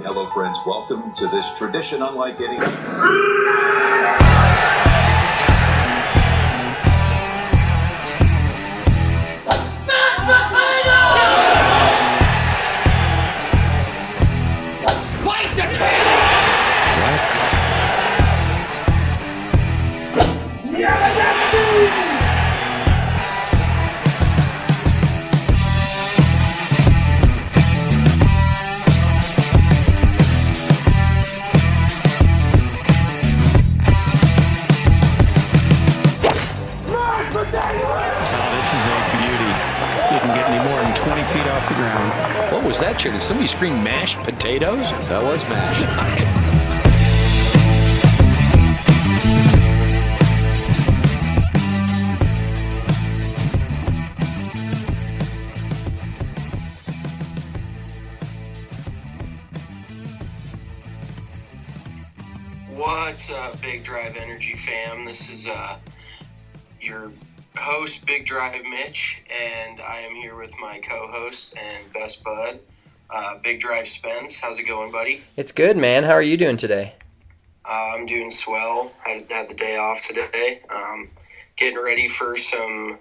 Hello, friends. Welcome to this tradition unlike any. Somebody scream mashed potatoes? That was mashed. What's up, Big Drive Energy fam? This is uh, your host, Big Drive Mitch, and I am here with my co-host and best bud, uh, Big Drive Spence. How's it going, buddy? It's good, man. How are you doing today? Uh, I'm doing swell. I had the day off today. Um, getting ready for some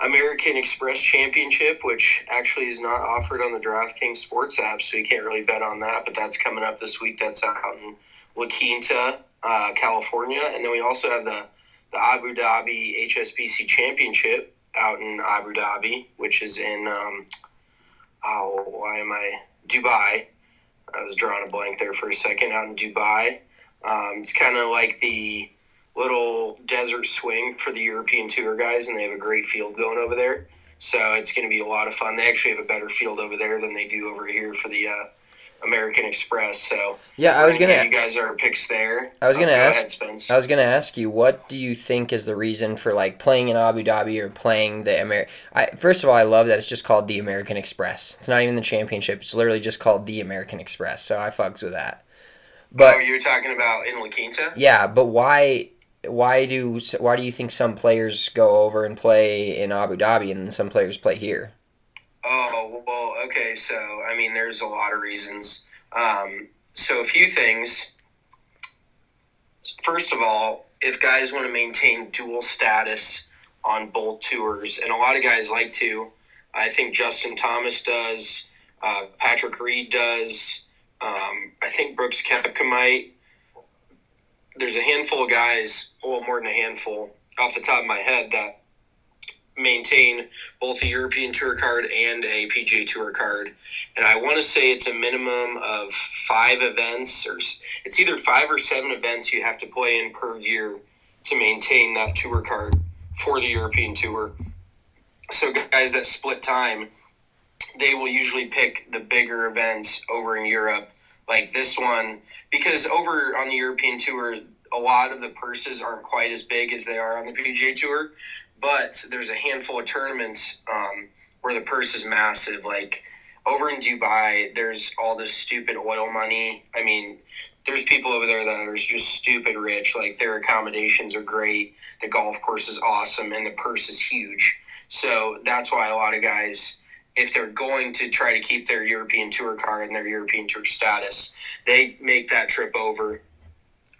American Express Championship, which actually is not offered on the DraftKings Sports app, so you can't really bet on that. But that's coming up this week. That's out in La Quinta, uh, California, and then we also have the the Abu Dhabi HSBC Championship out in Abu Dhabi, which is in um, oh, why am I Dubai? I was drawing a blank there for a second. Out in Dubai, um, it's kind of like the little desert swing for the European Tour guys, and they have a great field going over there. So it's going to be a lot of fun. They actually have a better field over there than they do over here for the uh, American Express. So Yeah, I was gonna. You guys are picks there. I was gonna Oh, go ask- ahead, I was gonna ask you, what do you think is the reason for like playing in Abu Dhabi or playing the Amer? I first of all, I love that it's just called the American Express. It's not even the championship. It's literally just called the American Express. So I fucks with that. But oh, you're talking about in La Quinta? yeah, but why? Why do why do you think some players go over and play in Abu Dhabi and some players play here? Oh, well, okay. So, I mean, there's a lot of reasons. Um, so, a few things. First of all, if guys want to maintain dual status on both tours, and a lot of guys like to, I think Justin Thomas does, uh, Patrick Reed does, um, I think Brooks Koepka might. There's a handful of guys, well, more than a handful, off the top of my head, that maintain both a European Tour card and a PGA Tour card. And I want to say it's a minimum of five events, or it's either five or seven events you have to play in per year to maintain that tour card for the European Tour. So guys that split time, they will usually pick the bigger events over in Europe, like this one, because over on the European Tour, a lot of the purses aren't quite as big as they are on the PGA Tour but there's a handful of tournaments um, where the purse is massive. Like over in Dubai, there's all this stupid oil money. I mean, there's people over there that are just stupid rich. Like their accommodations are great, the golf course is awesome, and the purse is huge. So that's why a lot of guys, if they're going to try to keep their European Tour card and their European Tour status, they make that trip over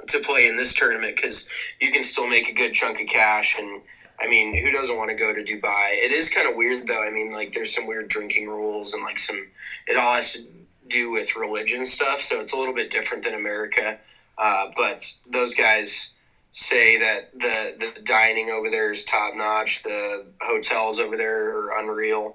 to play in this tournament because you can still make a good chunk of cash and I mean, who doesn't want to go to Dubai? It is kind of weird though. I mean, like there's some weird drinking rules and like some it all has to do with religion stuff, so it's a little bit different than America. Uh, but those guys say that the the dining over there is top notch. The hotels over there are unreal,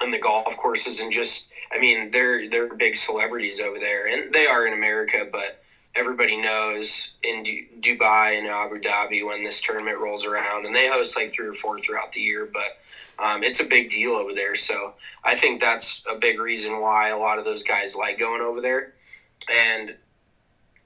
and the golf courses and just I mean they're they're big celebrities over there, and they are in America, but everybody knows in Du- Dubai and Abu Dhabi when this tournament rolls around, and they host like three or four throughout the year, but. Um, it's a big deal over there, so I think that's a big reason why a lot of those guys like going over there. And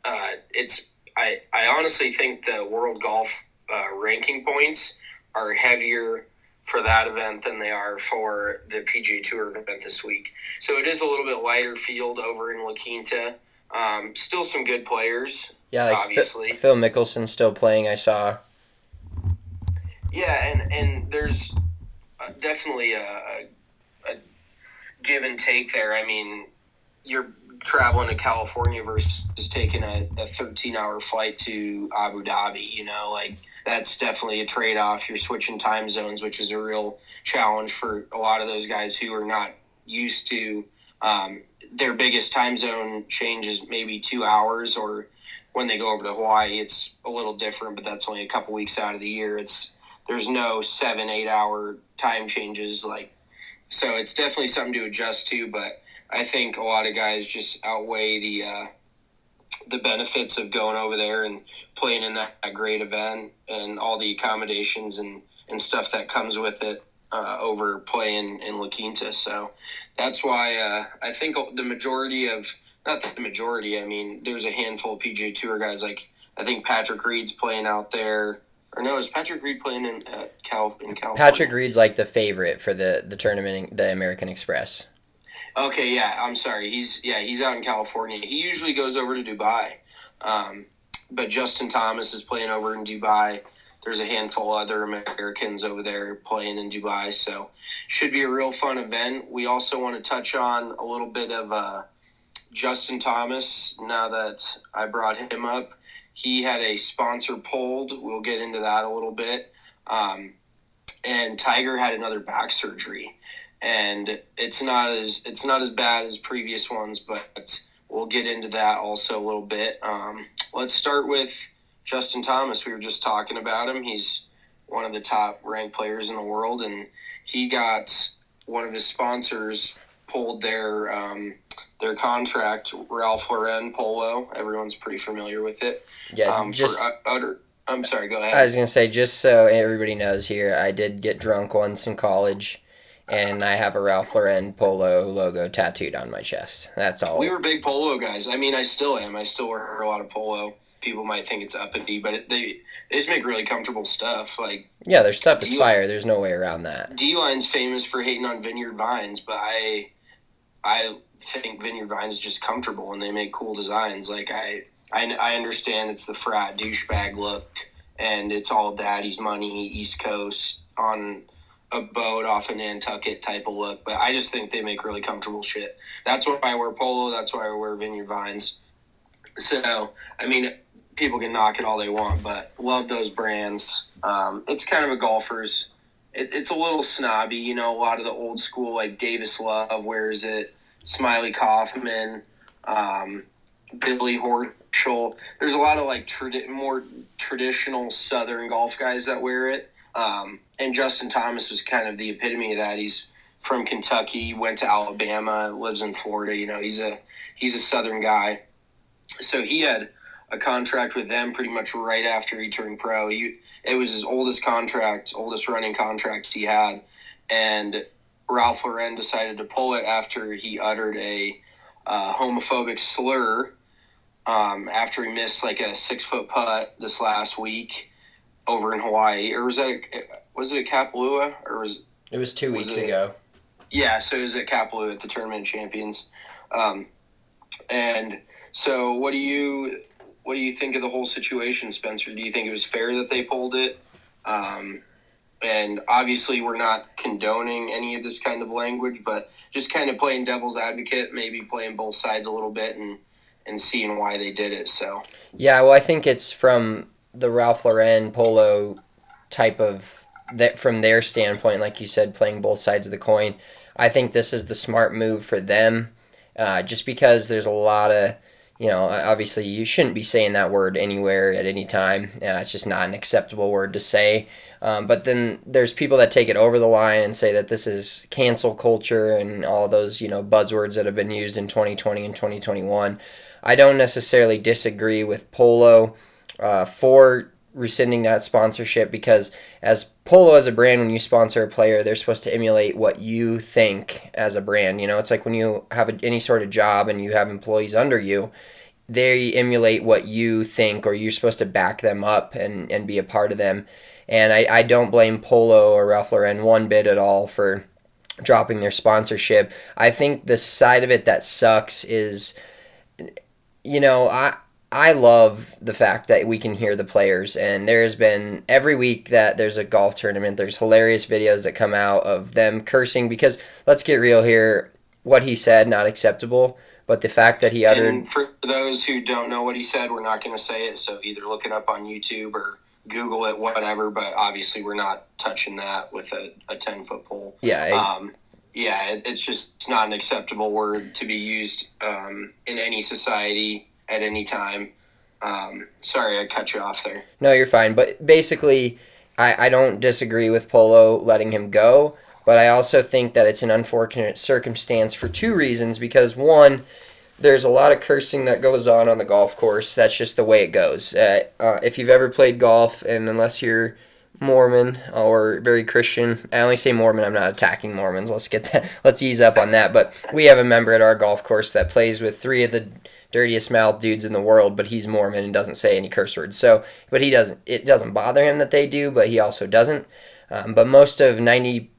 uh, it's I, I honestly think the world golf uh, ranking points are heavier for that event than they are for the PGA Tour event this week. So it is a little bit lighter field over in La Quinta. Um, still some good players. Yeah, like Obviously. Phil Mickelson still playing. I saw. Yeah, and and there's uh, definitely a, a, a give and take there. I mean, you're traveling to California versus taking a, a 13 hour flight to Abu Dhabi. You know, like that's definitely a trade off. You're switching time zones, which is a real challenge for a lot of those guys who are not used to um, their biggest time zone change is maybe two hours, or when they go over to Hawaii, it's a little different, but that's only a couple weeks out of the year. It's there's no seven, eight hour time changes like so it's definitely something to adjust to, but I think a lot of guys just outweigh the uh, the benefits of going over there and playing in that, that great event and all the accommodations and, and stuff that comes with it uh, over playing in La Quinta. So that's why uh, I think the majority of not the majority. I mean, there's a handful of PGA Tour guys like I think Patrick Reed's playing out there. Or no, is Patrick Reed playing in uh, Cal in California? Patrick Reed's like the favorite for the the tournament, the American Express. Okay, yeah, I'm sorry. He's yeah, he's out in California. He usually goes over to Dubai, um, but Justin Thomas is playing over in Dubai. There's a handful of other Americans over there playing in Dubai, so should be a real fun event. We also want to touch on a little bit of uh, Justin Thomas. Now that I brought him up, he had a sponsor pulled. We'll get into that a little bit. Um, and Tiger had another back surgery and it's not as it's not as bad as previous ones, but we'll get into that also a little bit. Um, let's start with Justin Thomas. We were just talking about him. He's one of the top ranked players in the world, and he got one of his sponsors pulled their um, their contract. Ralph Lauren Polo. Everyone's pretty familiar with it. Yeah, um, just. For, utter, I'm sorry. Go ahead. I was gonna say, just so everybody knows here, I did get drunk once in college and I have a Ralph Lauren polo logo tattooed on my chest. That's all. We were big polo guys. I mean, I still am. I still wear a lot of polo. People might think it's uppity, but it, they they just make really comfortable stuff. Like yeah, their stuff is D- fire. There's no way around that. D line's famous for hating on Vineyard Vines, but I I think Vineyard Vines is just comfortable and they make cool designs. Like I I, I understand it's the frat douchebag look and it's all daddy's money, East Coast on a boat off of Nantucket type of look, but I just think they make really comfortable shit. That's why I wear polo. That's why I wear Vineyard Vines. So, I mean, people can knock it all they want, but love those brands. Um, it's kind of a golfer's. It, it's a little snobby, you know. A lot of the old school, like Davis Love, wears it. Smylie Kaufman, um, Billy Horschel. There's a lot of like more traditional Southern golf guys that wear it. Um, and Justin Thomas is kind of the epitome of that. He's from Kentucky, went to Alabama, lives in Florida. You know, he's a he's a Southern guy. So he had a contract with them pretty much right after he turned pro. He, it was his oldest contract, oldest running contract he had, and Ralph Lauren decided to pull it after he uttered a uh, homophobic slur um, after he missed like a six foot putt this last week over in Hawaii, or was that was it Kapalua or was it was two was weeks it, ago? Yeah, so it was at Kapalua at the Tournament Champions, um, and so what do you what do you think of the whole situation, Spencer? Do you think it was fair that they pulled it? Um, and obviously, we're not condoning any of this kind of language, but just kind of playing devil's advocate, maybe playing both sides a little bit and and seeing why they did it. So yeah, well, I think it's from the Ralph Lauren polo type of that from their standpoint, like you said, playing both sides of the coin. I think this is the smart move for them, uh, just because there's a lot of you know, obviously you shouldn't be saying that word anywhere at any time. It's just not an acceptable word to say. Um, but then there's people that take it over the line and say that this is cancel culture and all those, you know, buzzwords that have been used in 2020 and 2021. I don't necessarily disagree with Polo uh, for rescinding that sponsorship because as polo as a brand when you sponsor a player they're supposed to emulate what you think as a brand you know? It's like when you have a, any sort of job and you have employees under you they emulate what you think or you're supposed to back them up and, and be a part of them. And I, I don't blame polo or ralph lauren one bit at all for dropping their sponsorship. I think the side of it that sucks is you know i I love the fact that we can hear the players, and there's been every week that there's a golf tournament, there's hilarious videos that come out of them cursing because let's get real here, what he said, not acceptable, But the fact that he uttered And for those who don't know what he said, we're not going to say it. So either look it up on YouTube or Google it, whatever. But obviously, we're not touching that with a, a 10 foot pole. yeah, it- Um, yeah, it, it's just it's not an acceptable word to be used um, in any society at any time. Um, sorry, I cut you off there. No, you're fine. But basically, I, I don't disagree with Polo letting him go, but I also think that it's an unfortunate circumstance for two reasons. Because one, there's a lot of cursing that goes on on the golf course. That's just the way it goes. Uh, uh, if you've ever played golf, and unless you're Mormon or very Christian, I only say Mormon. I'm not attacking Mormons. Let's get that. Let's ease up on that. But we have a member at our golf course that plays with three of the dirtiest mouthed dudes in the world, but he's Mormon and doesn't say any curse words. So, but he doesn't. It doesn't bother him that they do, but he also doesn't. Um, but most of 90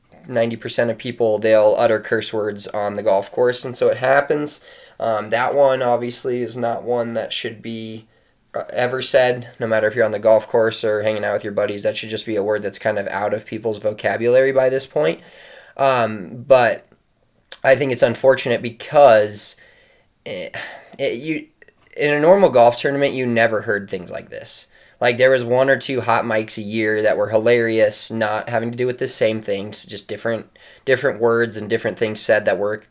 percent of people they'll utter curse words on the golf course, and so it happens. Um, that one obviously is not one that should be uh, ever said, no matter if you're on the golf course or hanging out with your buddies. That should just be a word that's kind of out of people's vocabulary by this point. Um, but I think it's unfortunate because it, it, you in a normal golf tournament you never heard things like this. Like there was one or two hot mics a year that were hilarious, not having to do with the same things, just different different words and different things said that were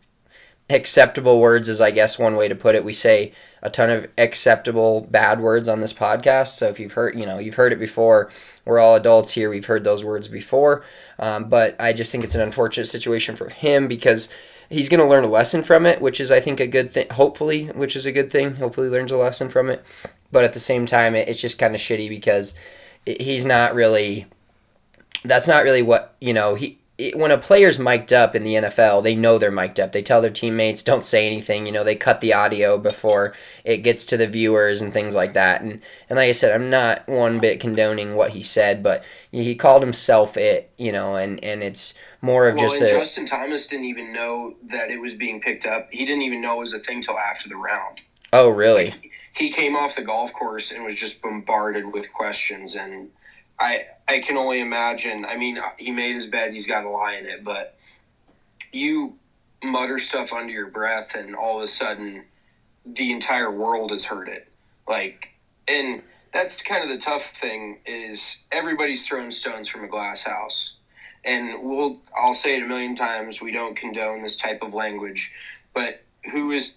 acceptable words is I guess one way to put it. We say a ton of acceptable bad words on this podcast. So if you've heard, you know, you've heard it before. We're all adults here. We've heard those words before. Um, but I just think it's an unfortunate situation for him because he's going to learn a lesson from it, which is I think a good thing. Hopefully, which is a good thing. Hopefully, learns a lesson from it. But at the same time, it, it's just kind of shitty because it, he's not really. That's not really what you know. He it, when a player's mic'd up in the NFL, they know they're mic'd up. They tell their teammates, "Don't say anything." You know, they cut the audio before it gets to the viewers and things like that. And and like I said, I'm not one bit condoning what he said, but he called himself it. You know, and and it's more of Well, just and a Justin Thomas didn't even know that it was being picked up. He didn't even know it was a thing till after the round. oh really Like, he came off the golf course and was just bombarded with questions and I I can only imagine. I mean, uh, he made his bed, he's got to lie in it, but you mutter stuff under your breath and all of a sudden the entire world has heard it. Like and that's kind of the tough thing is everybody's throwing stones from a glass house. And we'll I'll say it a million times, we don't condone this type of language, but who is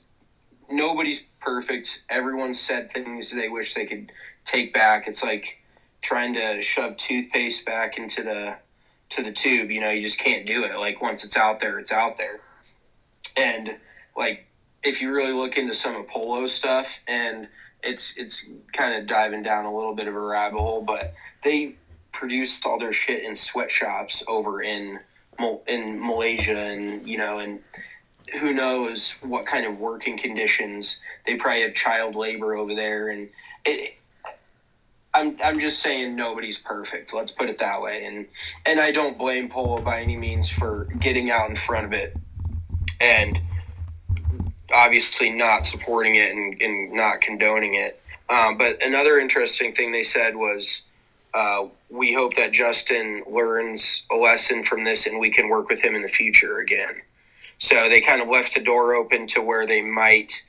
nobody's perfect. everyone said things they wish they could take back. It's like trying to shove toothpaste back into the to the tube. You know, you just can't do it. Like once it's out there, it's out there. And like if you really look into some of Polo's stuff, and it's it's kind of diving down a little bit of a rabbit hole, but they produced all their shit in sweatshops over in in Malaysia, and you know, and who knows what kind of working conditions they probably have child labor over there. And it, I'm, I'm just saying nobody's perfect let's put it that way. And and I don't blame Polo by any means for getting out in front of it and obviously not supporting it and, and not condoning it. Um, but another interesting thing they said was uh, we hope that Justin learns a lesson from this and we can work with him in the future again so they kind of left the door open to where they might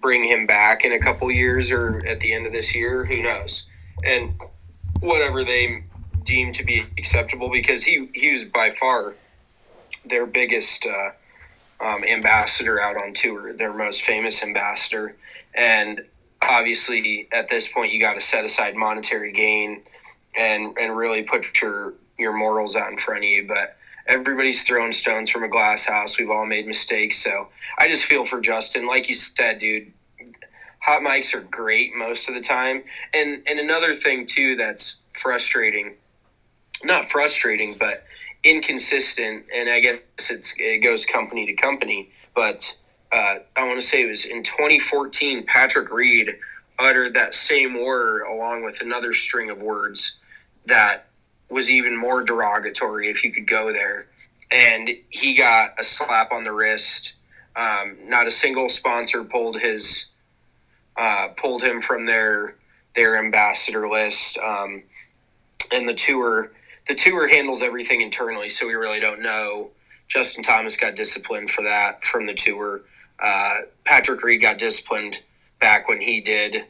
bring him back in a couple years or at the end of this year. Who knows? And whatever they deem to be acceptable, because he, he was by far their biggest uh, um, ambassador out on tour, their most famous ambassador. And obviously, at this point, you got to set aside monetary gain and, and really put your, your morals out in front of you. But everybody's throwing stones from a glass house. We've all made mistakes. So I just feel for Justin. Like you said, dude, hot mics are great most of the time. And and another thing too that's frustrating, not frustrating, but inconsistent. And I guess it's it goes company to company. But uh, I want to say it was in 2014. Patrick Reed uttered that same word along with another string of words that was even more derogatory if you could go there. And he got a slap on the wrist. Um, not a single sponsor pulled his uh, pulled him from their their ambassador list. Um, and the tour the tour handles everything internally, so we really don't know. Justin Thomas got disciplined for that from the tour. Uh, Patrick Reed got disciplined back when he did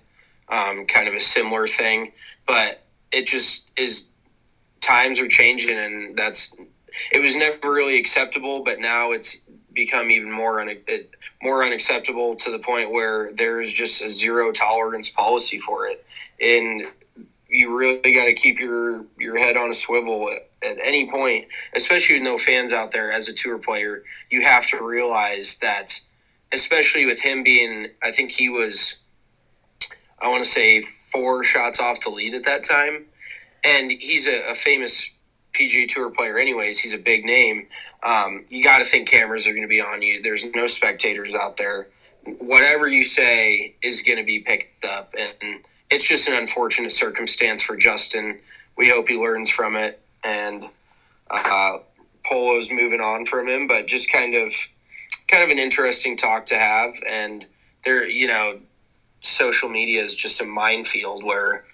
um, kind of a similar thing, but it just is times are changing, and that's it was never really acceptable, but now it's become even more un, more unacceptable to the point where there is just a zero tolerance policy for it, and you really got to keep your your head on a swivel at any point, especially with no fans out there as a tour player. You have to realize that, especially with him being, I think he was, I want to say four shots off the lead at that time, and he's a, a famous PGA Tour player, anyways. He's a big name. Um, you got to think cameras are going to be on you. There's no spectators out there. Whatever you say is going to be picked up, and it's just an unfortunate circumstance for Justin. We hope he learns from it, and uh, Polo's moving on from him. But just kind of, kind of an interesting talk to have. And there, you know, social media is just a minefield where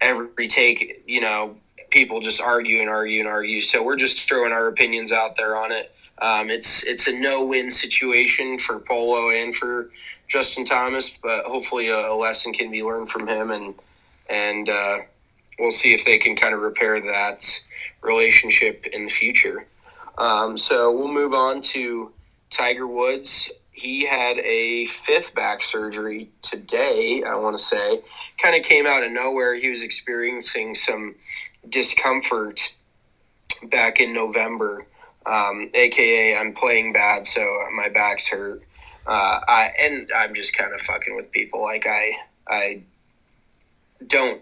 every take, you know, people just argue and argue and argue. So we're just throwing our opinions out there on it. Um, it's it's a no win situation for Polo and for Justin Thomas, but hopefully a, a lesson can be learned from him, and and uh, we'll see if they can kind of repair that relationship in the future. Um, so we'll move on to Tiger Woods. He had a fifth back surgery today. I want to say, kind of came out of nowhere. He was experiencing some discomfort back in November, um, aka I'm playing bad, so my back's hurt. Uh, I and I'm just kind of fucking with people. Like I, I don't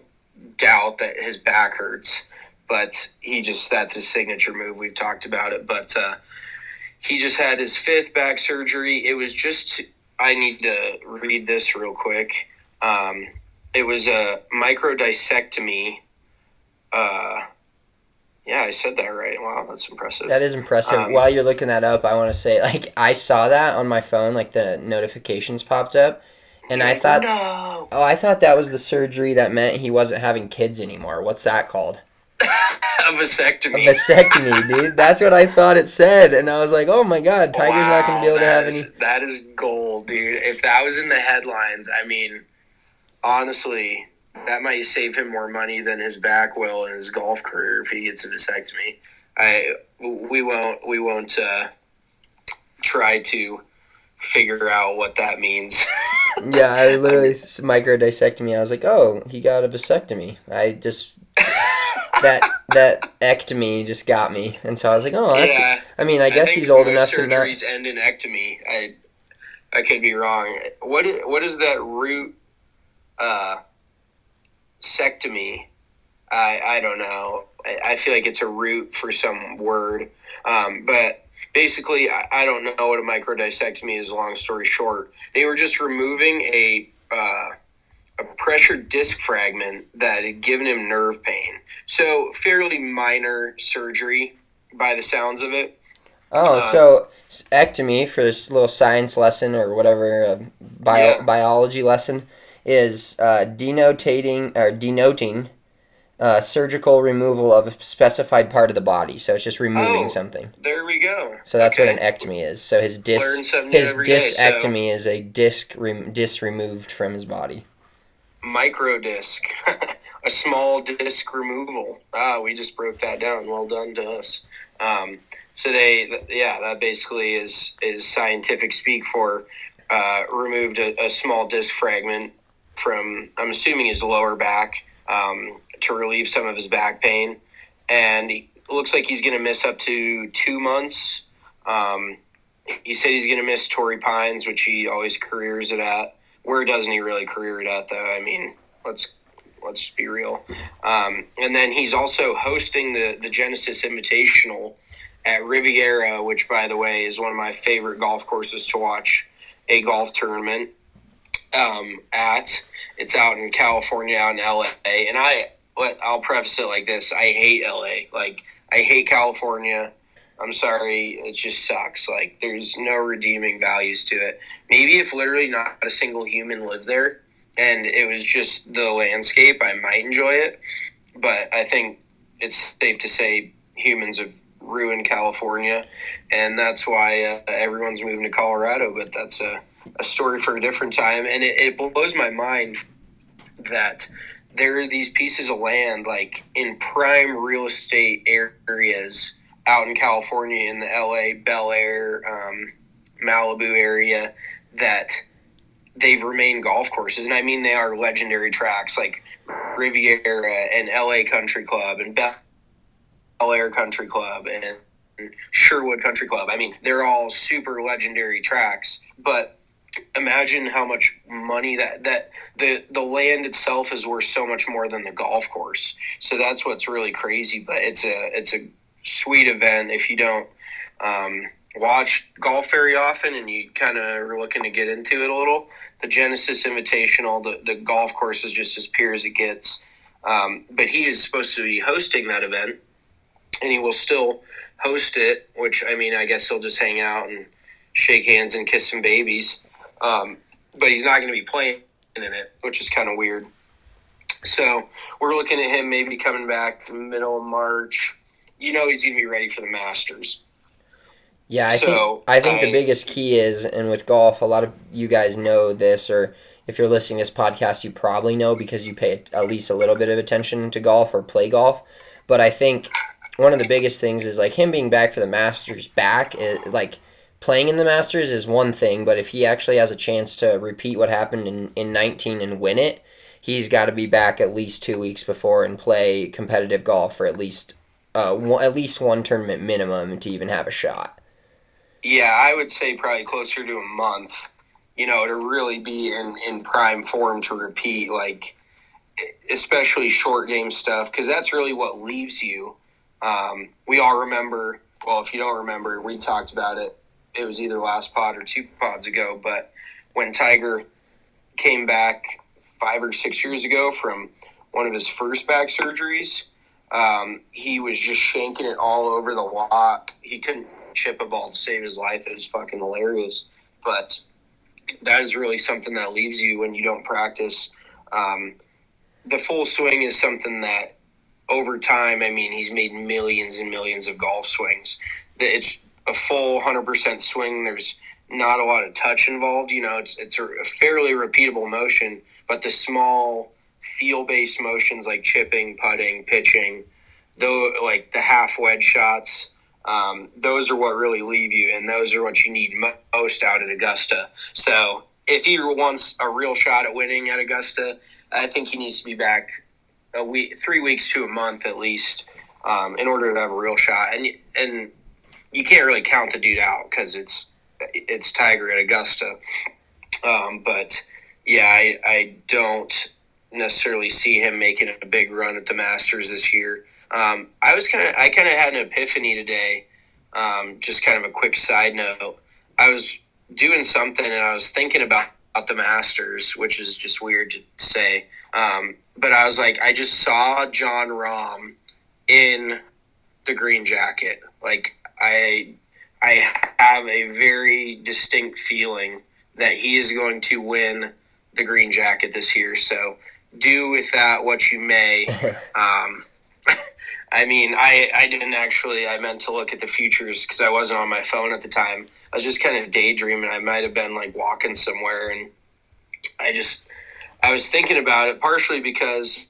doubt that his back hurts, but he just that's his signature move. We've talked about it, but uh, he just had his fifth back surgery. It was just I need to read this real quick. Um, it was a microdiscectomy. Uh, yeah, I said that right. Wow, that's impressive. That is impressive. Um, While you're looking that up, I want to say, like, I saw that on my phone, like the notifications popped up, and I thought, no, oh, I thought that was the surgery that meant he wasn't having kids anymore. What's that called? A vasectomy. A vasectomy. dude. That's what I thought it said, and I was like, oh my god, Tiger's not gonna be able to have is- any. That is gold, dude. If that was in the headlines, I mean, honestly, that might save him more money than his back will in his golf career if he gets a vasectomy. I we won't we won't uh, try to figure out what that means. Yeah, I literally s- microdiscectomy. I was like, oh, he got a vasectomy. I just that that ectomy just got me, and so I was like, oh, that's. yeah, I mean, I guess he's old enough to not. surgeries end in ectomy. I I could be wrong. What is, what is that root uh, sectomy? I I don't know. I, I feel like it's a root for some word, um, but basically, I, I don't know what a microdiscectomy is. Long story short, they were just removing a uh, a pressure disc fragment that had given him nerve pain. So fairly minor surgery by the sounds of it. Oh, Uh, so ectomy for this little science lesson or whatever uh, bio, Yeah. biology lesson is uh, denotating or denoting uh, surgical removal of a specified part of the body. So it's just removing Oh. something. There we go. So that's Okay. what an ectomy is. So his disc his day, so- is a disc rem- disc removed from his body. Micro disc, a small disc removal. Ah, we just broke that down. Well done to us. Um, so they, th- yeah, that basically is is scientific speak for uh, removed a, a small disc fragment from. I'm assuming his lower back um, to relieve some of his back pain, and he, looks like he's going to miss up to two months. Um, he said he's going to miss Torrey Pines, which he always careers it at. Where doesn't he really career it at, though? I mean, let's let's be real. Um, and then he's also hosting the the Genesis Invitational at Riviera, which, by the way, is one of my favorite golf courses to watch a golf tournament um, at. It's out in California, out in LA, and I I'll preface it like this: I hate LA. Like I hate California. I'm sorry, it just sucks. Like there's no redeeming values to it. Maybe if literally not a single human lived there and it was just the landscape, I might enjoy it. But I think it's safe to say humans have ruined California, and that's why uh, everyone's moving to Colorado. But that's a a story for a different time. And it, it blows my mind that there are these pieces of land like in prime real estate areas out in California in the LA Bel Air, um, Malibu area that they've remained golf courses. And I mean, they are legendary tracks like Riviera and LA Country Club and Bel Air Country Club and Sherwood Country Club. I mean, they're all super legendary tracks, but imagine how much money that that the the land itself is worth so much more than the golf course. So that's what's really crazy. But it's a it's a sweet event if you don't um, watch golf very often and you kind of are looking to get into it a little. The Genesis Invitational, the the golf course is just as pure as it gets. Um, but he is supposed to be hosting that event, and he will still host it. Which I mean, I guess he'll just hang out and shake hands and kiss some babies. Um, but he's not going to be playing in it, which is kind of weird. So we're looking at him maybe coming back middle of March. You know he's going to be ready for the Masters. Yeah, I So, think I think the biggest key is, and with golf, a lot of you guys know this, or if you're listening to this podcast, you probably know because you pay at least a little bit of attention to golf or play golf. But I think one of the biggest things is like him being back for the Masters. Back, it, like playing in the Masters is one thing, but if he actually has a chance to repeat what happened in in 19 and win it, he's got to be back at least two weeks before and play competitive golf for at least uh, one, at least one tournament minimum to even have a shot. Yeah, I would say probably closer to a month. You know, to really be in in prime form to repeat, like especially short game stuff, because that's really what leaves you. Um, we all remember. Well, if you don't remember, we talked about it. It was either last pod or two pods ago, but when Tiger came back five or six years ago from one of his first back surgeries, um, he was just shanking it all over the lot. He couldn't chip a ball to save his life. It was fucking hilarious. But that is really something that leaves you when you don't practice. Um, the full swing is something that over time, I mean, he's made millions and millions of golf swings. It's a full 100% swing. There's not a lot of touch involved. You know, it's, it's a fairly repeatable motion, but the small feel based motions like chipping, putting, pitching, though, like the half wedge shots, um, those are what really leave you, and those are what you need most out at Augusta. So if he wants a real shot at winning at Augusta, I think he needs to be back a week, three weeks to a month at least, um, in order to have a real shot. And and you can't really count the dude out because it's it's Tiger at Augusta. Um, but yeah, I, I don't necessarily see him making a big run at the Masters this year. Um, I was kind of I kind of had an epiphany today. Um, just kind of a quick side note. I was doing something and I was thinking about, about the Masters, which is just weird to say. Um, but I was like, I just saw Jon Rahm in the green jacket. Like I, I have a very distinct feeling that he is going to win the green jacket this year. So do with that what you may. Um, I mean, I, I didn't actually, I meant to look at the futures because I wasn't on my phone at the time. I was just kind of daydreaming. I might have been like walking somewhere and I just, I was thinking about it partially because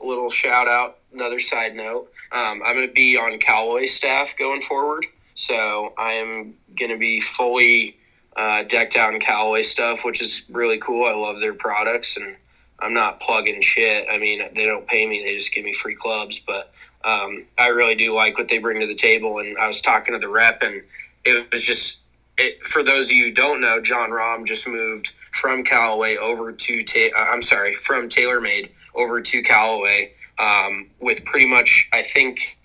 a little shout out, another side note. Um, I'm going to be on Callaway staff going forward. So I am going to be fully uh, decked out in Callaway stuff, which is really cool. I love their products and I'm not plugging shit. I mean, they don't pay me, they just give me free clubs. But um, I really do like what they bring to the table. And I was talking to the rep, and it was just, it, for those of you who don't know, Jon Rahm just moved from Callaway over to, ta- uh, I'm sorry, from TaylorMade over to Callaway um, with pretty much, I think,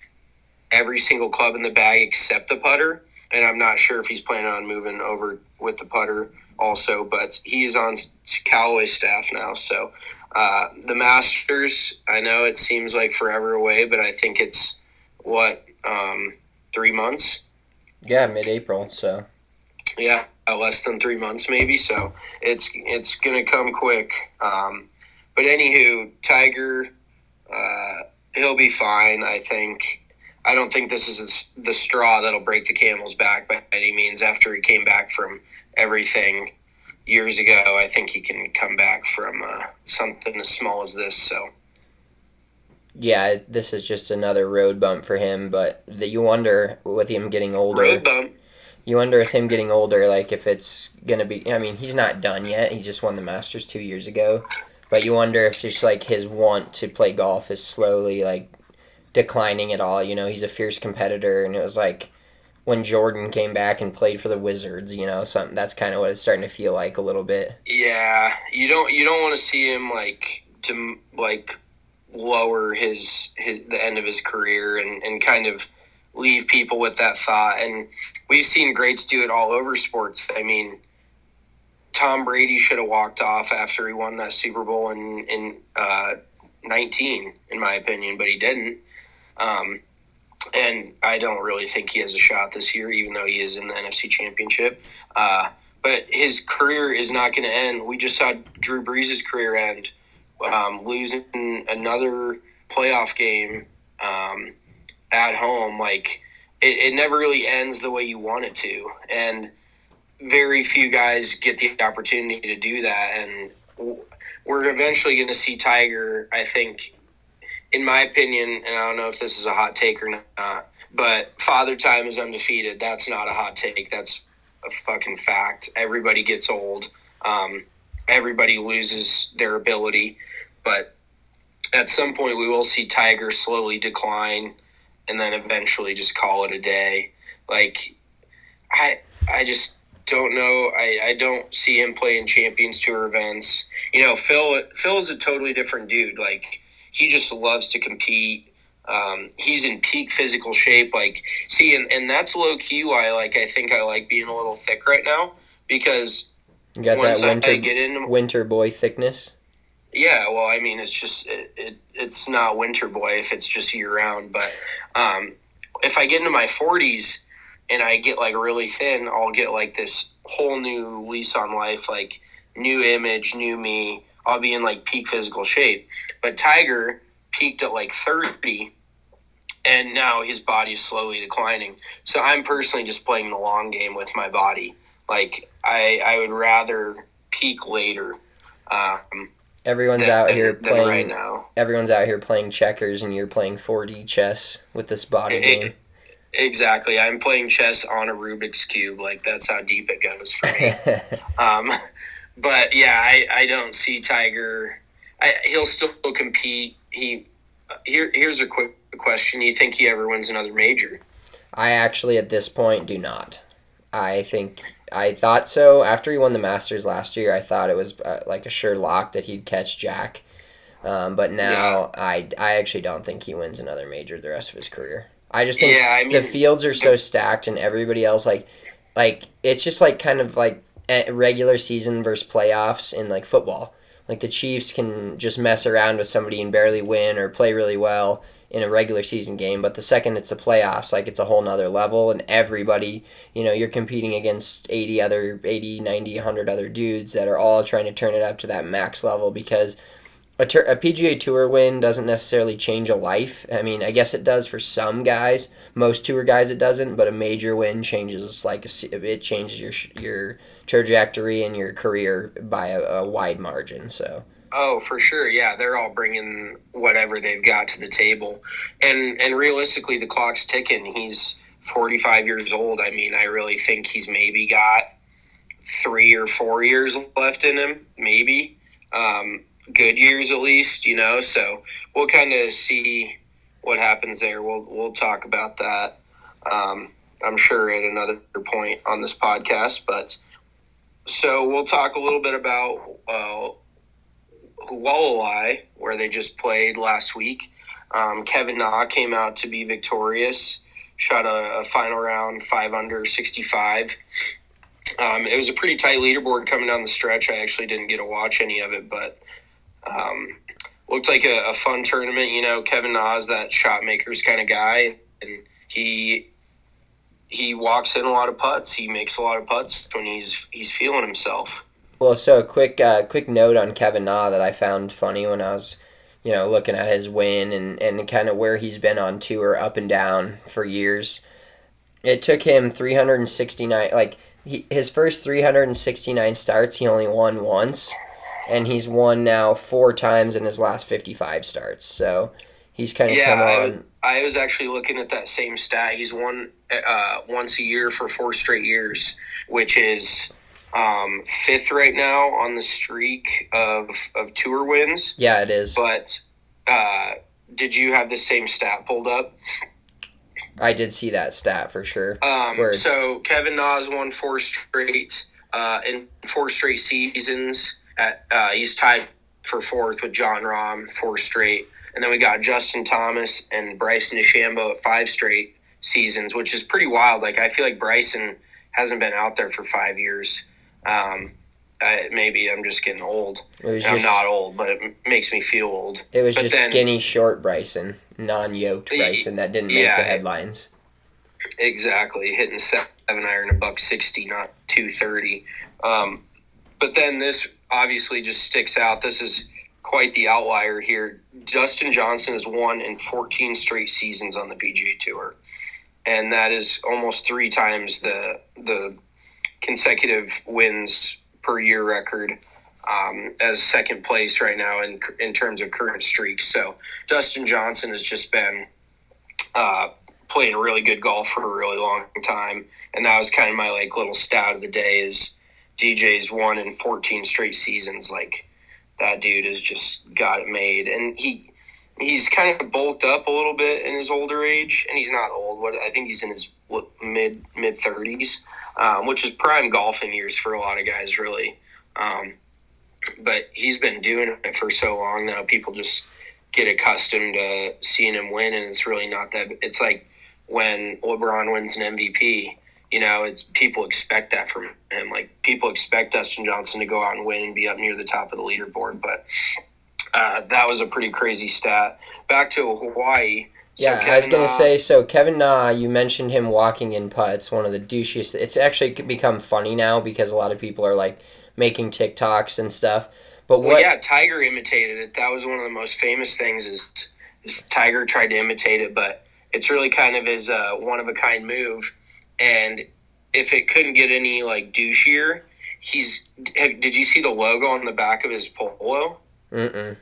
every single club in the bag except the putter. And I'm not sure if he's planning on moving over with the putter also, but he's on Callaway staff now. So uh, the Masters, I know it seems like forever away, but I think it's what um, three months. Yeah, mid-April. So Yeah, uh, less than three months maybe. So it's it's gonna come quick. Um, but anywho, Tiger, uh, he'll be fine. I think. I don't think this is the straw that'll break the camel's back by any means. After he came back from everything, years ago, I think he can come back from uh, something as small as this. So Yeah, this is just another road bump for him, but the, you wonder with him getting older. road bump. You wonder if him getting older, like if it's gonna be. I mean, he's not done yet. He just won the Masters two years ago, but you wonder if just like his want to play golf is slowly like declining at all. You know, he's a fierce competitor, and it was like when Jordan came back and played for the Wizards. You know, something that's kind of what it's starting to feel like a little bit. Yeah, you don't you don't want to see him like to like lower his his the end of his career and and kind of leave people with that thought. And we've seen greats do it all over sports. I mean, Tom Brady should have walked off after he won that Super Bowl in in uh, nineteen, in my opinion, but he didn't. Um, and I don't really think he has a shot this year, even though he is in the NFC Championship. Uh, but his career is not going to end. We just saw Drew Brees' career end, um, losing another playoff game um, at home. Like it, it never really ends the way you want it to, and very few guys get the opportunity to do that. And we're eventually going to see Tiger. I think, in my opinion, and I don't know if this is a hot take or not, but Father Time is undefeated. That's not a hot take. That's a fucking fact. Everybody gets old. Um, everybody loses their ability, but at some point we will see Tiger slowly decline, and then eventually just call it a day. Like, I I just don't know. I, I don't see him playing Champions Tour events. You know, Phil Phil is a totally different dude. Like, he just loves to compete. Um, he's in peak physical shape. Like, see, and, and that's low key why, like, I think I like being a little thick right now because You got once that I winter get into winter boy thickness. yeah, well, I mean, it's just it, it it's not winter boy if it's just year round. But um, if I get into my forties and I get like really thin, I'll get like this whole new lease on life, like new image, new me. I'll be in like peak physical shape. But Tiger peaked at like thirty, and now his body is slowly declining. So I'm personally just playing the long game with my body. Like I I would rather peak later. Um, Everyone's than- out here playing. right now. Everyone's out here playing checkers, and you're playing 4D chess with this body It- game. Exactly. I'm playing chess on a Rubik's cube. Like that's how deep it goes for me. um, but yeah, I, I don't see Tiger. I, he'll still compete. He here here's a quick question. You think he ever wins another major? I actually, at this point, do not. I think I thought so after he won the Masters last year. I thought it was uh, like a sure lock that he'd catch Jack. Um, but now I, I actually don't think he wins another major the rest of his career. I just think Yeah, I the fields are so stacked and everybody else like like it's just like kind of like a regular season versus playoffs in like football. Like the Chiefs can just mess around with somebody and barely win or play really well in a regular season game, but the second it's the playoffs, like it's a whole nother level and everybody, you know, you're competing against 80 other 80, 90, 100 other dudes that are all trying to turn it up to that max level because a, a PGA Tour win doesn't necessarily change a life. I mean, I guess it does for some guys. Most tour guys it doesn't, but a major win changes like a, it changes your your trajectory and your career by a, a wide margin. So Oh, for sure. Yeah, they're all bringing whatever they've got to the table, and and realistically, the clock's ticking. He's 45 years old. I mean, I really think he's maybe got three or four years left in him, maybe um, good years at least. You know, so we'll kind of see what happens there. We'll we'll talk about that. Um, I'm sure at another point on this podcast, but so we'll talk a little bit about. Uh, where they just played last week. Um, Kevin Na came out to be victorious, shot a, a final round five under 65. Um, it was a pretty tight leaderboard coming down the stretch. I actually didn't get to watch any of it, but um, looked like a, a fun tournament. You know, Kevin Na is that shot makers kind of guy, and he he walks in a lot of putts. He makes a lot of putts when he's he's feeling himself. Well, so a quick uh, quick note on Kevin Na that I found funny when I was, you know, looking at his win and, and kind of where he's been on tour up and down for years. It took him 369 like he, his first 369 starts, he only won once, and he's won now four times in his last 55 starts. So he's kind of Yeah, come I, on. I was actually looking at that same stat. He's won uh, once a year for four straight years, which is um, fifth right now on the streak of, of tour wins. Yeah, it is. But uh, did you have the same stat pulled up? I did see that stat for sure. Um, so Kevin Na's won four straight uh, in four straight seasons. At uh, he's tied for fourth with Jon Rahm, four straight, and then we got Justin Thomas and Bryson DeChambeau at five straight seasons, which is pretty wild. Like I feel like Bryson hasn't been out there for five years. Um, I, maybe I'm just getting old. Was I'm not old, but it makes me feel old. it was but just then- skinny, short Bryson, non-yoked Bryson that didn't make yeah, the headlines. Exactly, hitting seven iron, a buck sixty, not two thirty. Um, but then this obviously just sticks out. This is quite the outlier here. Dustin Johnson has won in fourteen straight seasons on the PGA Tour, and that is almost three times the the consecutive wins per year record. Um, as second place right now in in terms of current streaks. So Dustin Johnson has just been uh, playing really good golf for a really long time, and that was kind of my like little stat of the day is DJ's won in 14 straight seasons. Like that dude has just got it made, and he he's kind of bulked up a little bit in his older age, and he's not old. What I think he's in his what, mid mid 30s, um, which is prime golfing years for a lot of guys, really. Um, but he's been doing it for so long now. People just get accustomed to seeing him win, and it's really not that. It's like when LeBron wins an MVP. You know, it's people expect that from him. Like people expect Dustin Johnson to go out and win and be up near the top of the leaderboard. But uh, that was a pretty crazy stat. Back to Hawaii. So Yeah, I was gonna Na- say. So Kevin Na, you mentioned him walking in putts. One of the douchiest. It's actually become funny now because a lot of people are like making TikToks and stuff. But Well, what? yeah, Tiger imitated it. That was one of the most famous things. Is, is Tiger tried to imitate it, but it's really kind of his uh, one of a kind move. And if it couldn't get any like douchier, he's. Have, did you see the logo on the back of his polo? Mm-mm.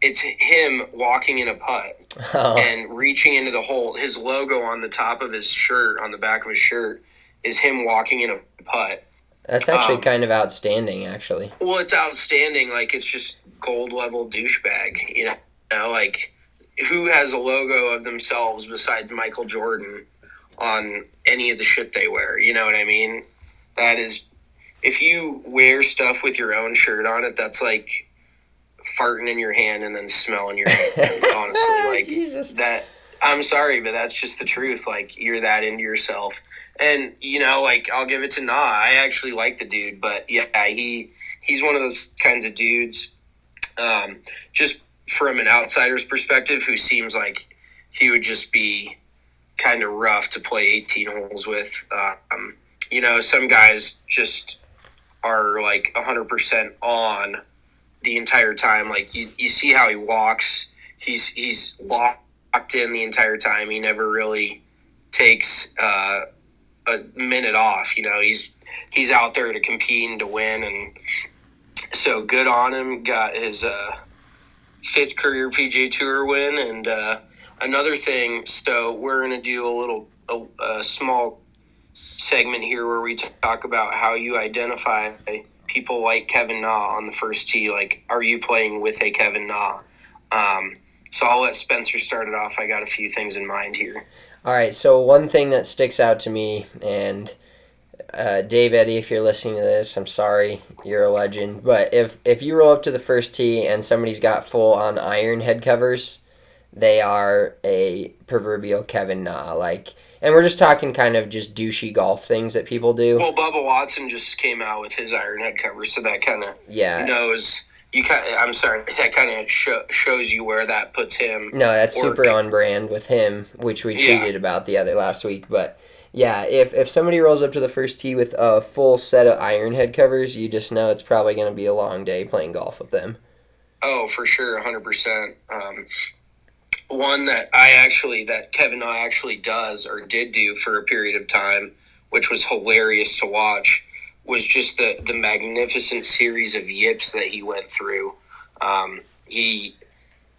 It's him walking in a putt Oh, and reaching into the hole. His logo on the top of his shirt, on the back of his shirt, is him walking in a putt. that's actually um, kind of outstanding, actually. Well, it's outstanding. Like it's just gold level douchebag. You know, you know, like who has a logo of themselves besides Michael Jordan on any of the shit they wear? You know what I mean? That is, if you wear stuff with your own shirt on it, that's like farting in your hand and then smelling your hand. honestly, like Jesus. that I'm sorry, but that's just the truth. Like you're that into yourself. And you know, like I'll give it to Na. I actually like the dude, but yeah, he he's one of those kinds of dudes. Um, just from an outsider's perspective, who seems like he would just be kind of rough to play 18 holes with. Um, you know, some guys just are like 100% on the entire time. Like you, you see how he walks. He's he's locked in the entire time. He never really takes uh, a minute off. You know, he's he's out there to compete and to win, and so good on him. Got his uh, fifth career PGA Tour win, and uh, another thing. So we're gonna do a little a, a small segment here where we talk about how you identify people like Kevin Na on the first tee. Like, are you playing with a Kevin Na? Um, so I'll let Spencer start it off. I got a few things in mind here. All right, so one thing that sticks out to me, and uh, Dave Eddy, if you're listening to this, I'm sorry, you're a legend. But if if you roll up to the first tee and somebody's got full on iron head covers, they are a proverbial Kevin Na. Like, and we're just talking kind of just douchey golf things that people do. Well, Bubba Watson just came out with his iron head cover, so that kind of Yeah. knows. You kind. Of, I'm sorry. That kind of sh- shows you where that puts him. No, that's work. super on brand with him, which we Yeah. tweeted about the other last week. But yeah, if if somebody rolls up to the first tee with a full set of iron head covers, you just know it's probably going to be a long day playing golf with them. Oh, for sure, hundred percent. Um, one that I actually that Kevin I actually does or did do for a period of time which was hilarious to watch, was just the the magnificent series of yips that he went through. Um, he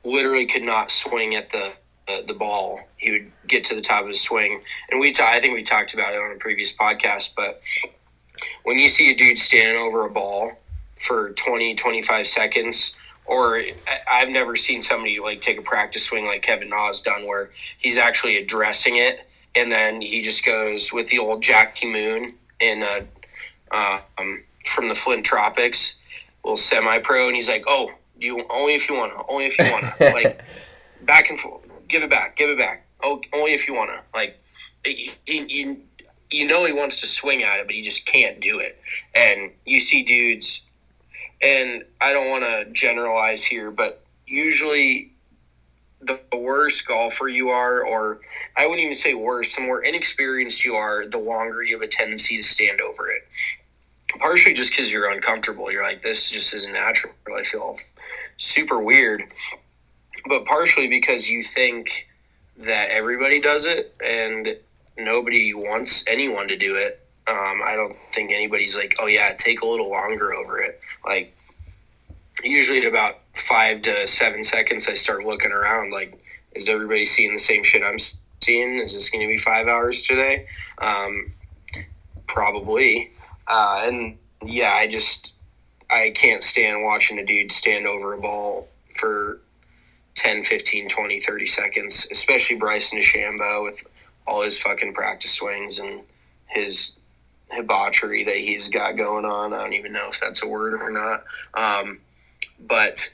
literally could not swing at the uh, the ball. He would get to the top of his swing, and we ta- I think we talked about it on a previous podcast. But when you see a dude standing over a ball for 20, 25 seconds, or I- I've never seen somebody like take a practice swing like Kevin Na's done, where he's actually addressing it, and then he just goes with the old Jackie Moon in uh, um, from the Flint Tropics, little semi-pro, and he's like, "Oh, you only if you want to, only if you want to, like back and forth, give it back, give it back, oh, only if you want to, like." You, you, you know he wants to swing at it, but he just can't do it. And you see dudes, and I don't want to generalize here, but usually the worse golfer you are, or I wouldn't even say worse, the more inexperienced you are, the longer you have a tendency to stand over it. Partially just because you're uncomfortable. You're like, this just isn't natural. I feel super weird. But partially because you think that everybody does it and nobody wants anyone to do it. Um, I don't think anybody's like, oh yeah, take a little longer over it. Like usually at about five to seven seconds, I start looking around. Like, is everybody seeing the same shit I'm seeing? Is this going to be five hours today? Um, probably. Uh, and yeah, I just I can't stand watching a dude stand over a ball for 10, 15, 20, 30 seconds, especially Bryson DeChambeau with all his fucking practice swings and his debauchery that he's got going on. I don't even know if that's a word or not. Um, but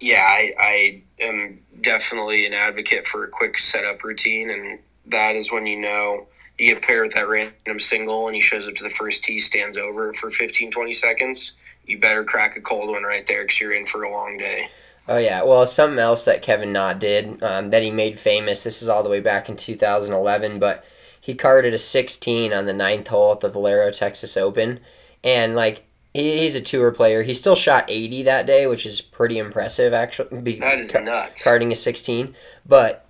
yeah, I, I am definitely an advocate for a quick setup routine, and that is when you know you get paired with that random single and he shows up to the first tee, stands over for 15, 20 seconds. You better crack a cold one right there because you're in for a long day. Oh yeah, well something else that Kevin Na did um, that he made famous. This is all the way back in 2011, but he carded a 16 on the ninth hole at the Valero Texas Open, and like he, he's a tour player. He still shot 80 that day, which is pretty impressive actually. Be, That is nuts. Carding a 16, but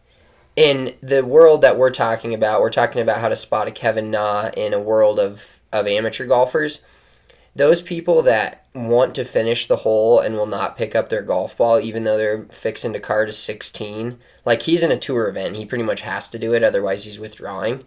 in the world that we're talking about, we're talking about how to spot a Kevin Na in a world of of amateur golfers those people that want to finish the hole and will not pick up their golf ball even though they're fixing to card to 16 like he's in a tour event he pretty much has to do it otherwise he's withdrawing.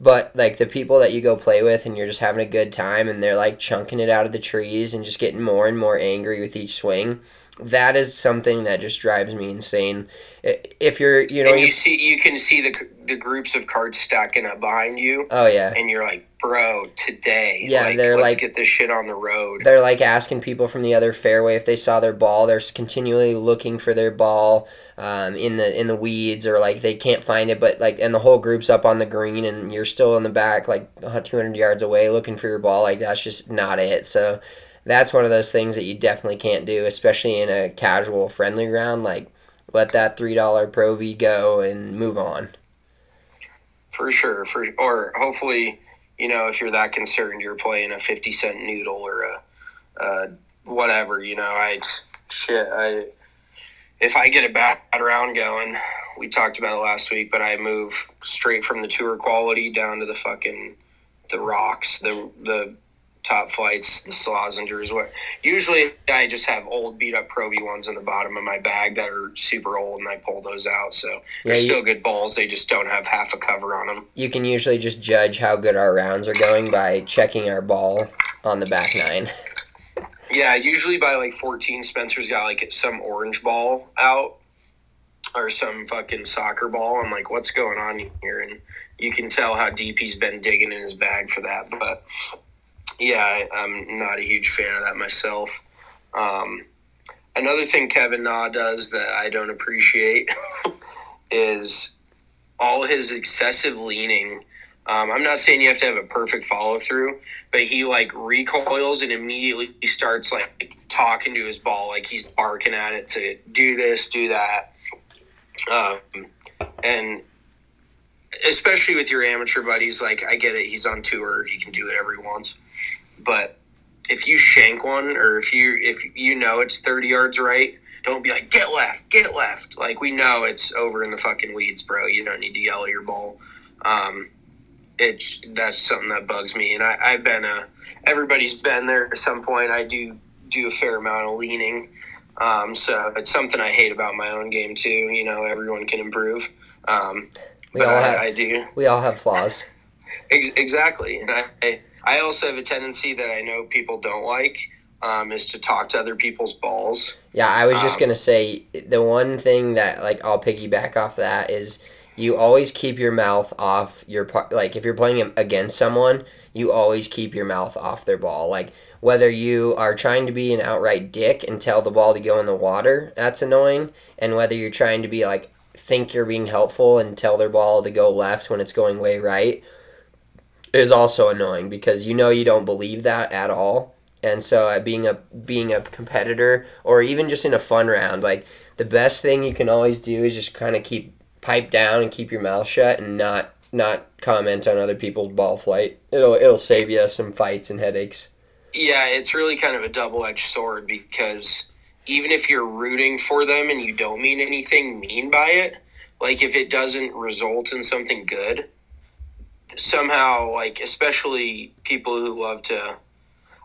But like the people that you go play with and you're just having a good time and they're like chunking it out of the trees and just getting more and more angry with each swing that is something that just drives me insane if you're you know and you see, you can see the the groups of cards stacking up behind you, oh yeah and you're like, bro, today, Yeah, like, they're let's like- get this shit on the road. they're like asking people from the other fairway if they saw their ball. They're continually looking for their ball um, in the in the weeds, or like they can't find it. But like, and the whole group's up on the green, and you're still in the back, like 200 yards away, looking for your ball. Like that's just not it. So that's one of those things that you definitely can't do, especially in a casual, friendly ground. Like let that three dollar Pro V go and move on. For sure, for or hopefully, you know, if you're that concerned, you're playing a fifty cent noodle or a, uh, whatever. You know, I shit. I if I get a bad round going, we talked about it last week, but I move straight from the tour quality down to the fucking the rocks, the the top flights, the Slazengers. What usually I just have old beat up Pro V ones in the bottom of my bag that are super old, and I pull those out. So they're Yeah, you- still good balls. They just don't have half a cover on them. You can usually just judge how good our rounds are going by checking our ball on the back nine. Yeah, usually by like 14, Spencer's got like some orange ball out or some fucking soccer ball. I'm like, what's going on here? And you can tell how deep he's been digging in his bag for that. But yeah, I, I'm not a huge fan of that myself. Um, another thing Kevin Na does that I don't appreciate is all his excessive leaning. Um, I'm not saying you have to have a perfect follow through, but he like recoils and immediately starts like talking to his ball, like he's barking at it to do this, do that. Um, and especially with your amateur buddies, like I get it, he's on tour, he can do whatever he wants. But if you shank one, or if you if you know it's thirty yards right, don't be like get left, get left. Like we know it's over in the fucking weeds, bro. You don't need to yell at your ball. Um, it's that's something that bugs me, and I, I've been a everybody's been there at some point. I do do a fair amount of leaning, um, so it's something I hate about my own game too. You know, everyone can improve, um, We but all I, have I do we all have flaws. Ex- exactly, and I I also have a tendency that I know people don't like um, is to talk to other people's balls. Yeah, I was just Um, gonna say the one thing that like I'll piggyback off that is you always keep your mouth off your like if you're playing against someone, you always keep your mouth off their ball. Like whether you are trying to be an outright dick and tell the ball to go in the water, that's annoying, and whether you're trying to be like think you're being helpful and tell their ball to go left when it's going way right is also annoying because you know you don't believe that at all. And so uh, being a being a competitor or even just in a fun round, like the best thing you can always do is just kind of keep pipe down and keep your mouth shut and not not comment on other people's ball flight. It'll it'll save you some fights and headaches. Yeah, it's really kind of a double edged sword because even if you're rooting for them and you don't mean anything mean by it, like if it doesn't result in something good, somehow, like especially people who love to.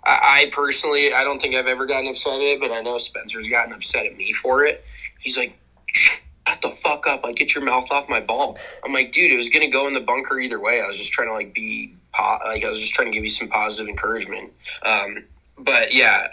I, I personally, I don't think I've ever gotten upset at it, but I know Spencer's gotten upset at me for it. He's like, shut the fuck up! Like, get your mouth off my ball. I'm like, dude, it was gonna go in the bunker either way. I was just trying to like be, like, I was just trying to give you some positive encouragement. Um, but yeah,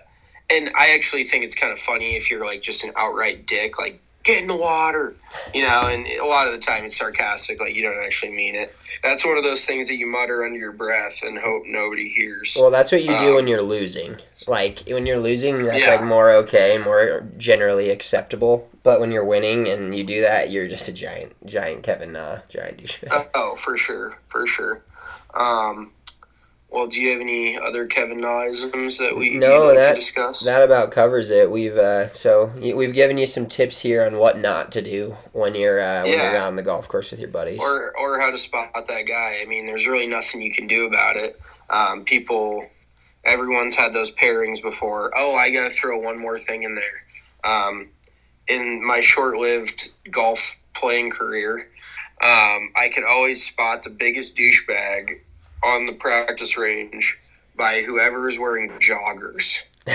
and I actually think it's kind of funny if you're like just an outright dick, like get in the water, you know. And a lot of the time it's sarcastic, like you don't actually mean it. That's one of those things that you mutter under your breath and hope nobody hears. Well, that's what you do Um, when you're losing. Like when you're losing, that's Yeah. like more okay, more generally acceptable. But when you're winning and you do that, you're just a giant, giant Kevin, uh, giant douchebag. Oh, for sure, for sure. Um, well, do you have any other Kevin Naisms that we No, like that- to discuss? That about covers it. We've uh, so we've given you some tips here on what not to do when you're uh, when you're out on the golf course with your buddies. or or how to spot that guy. I mean, there's really nothing you can do about it. Um, people, everyone's had those pairings before. Oh, I gotta throw one more thing in there. Um, in my short-lived golf playing career, um, I could always spot the biggest douchebag on the practice range by whoever is wearing joggers.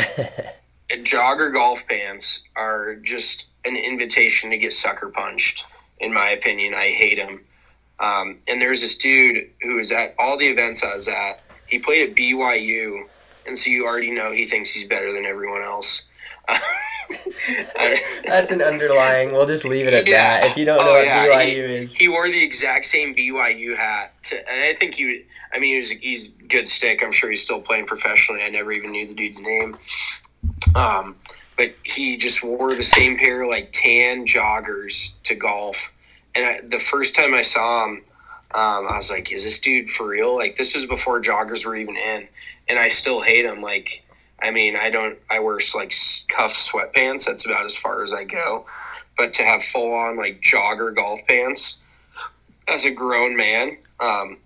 Jogger golf pants are just an invitation to get sucker punched. In my opinion, I hate them. Um, and there's this dude who was at all the events I was at. He played at BYU, and so you already know he thinks he's better than everyone else. That's an underlying. We'll just leave it at Yeah. that. If you don't know Oh, what yeah. BYU is, he wore the exact same BYU hat, to, and I think he. I mean, he was, he's good stick. I'm sure he's still playing professionally. I never even knew the dude's name. Um, but he just wore the same pair of like tan joggers to golf. And I, the first time I saw him, um, I was like, "Is this dude for real?" Like this was before joggers were even in, and I still hate him. Like, I mean, I don't. I wear like cuffed sweatpants. That's about as far as I go. But to have full on like jogger golf pants as a grown man, um,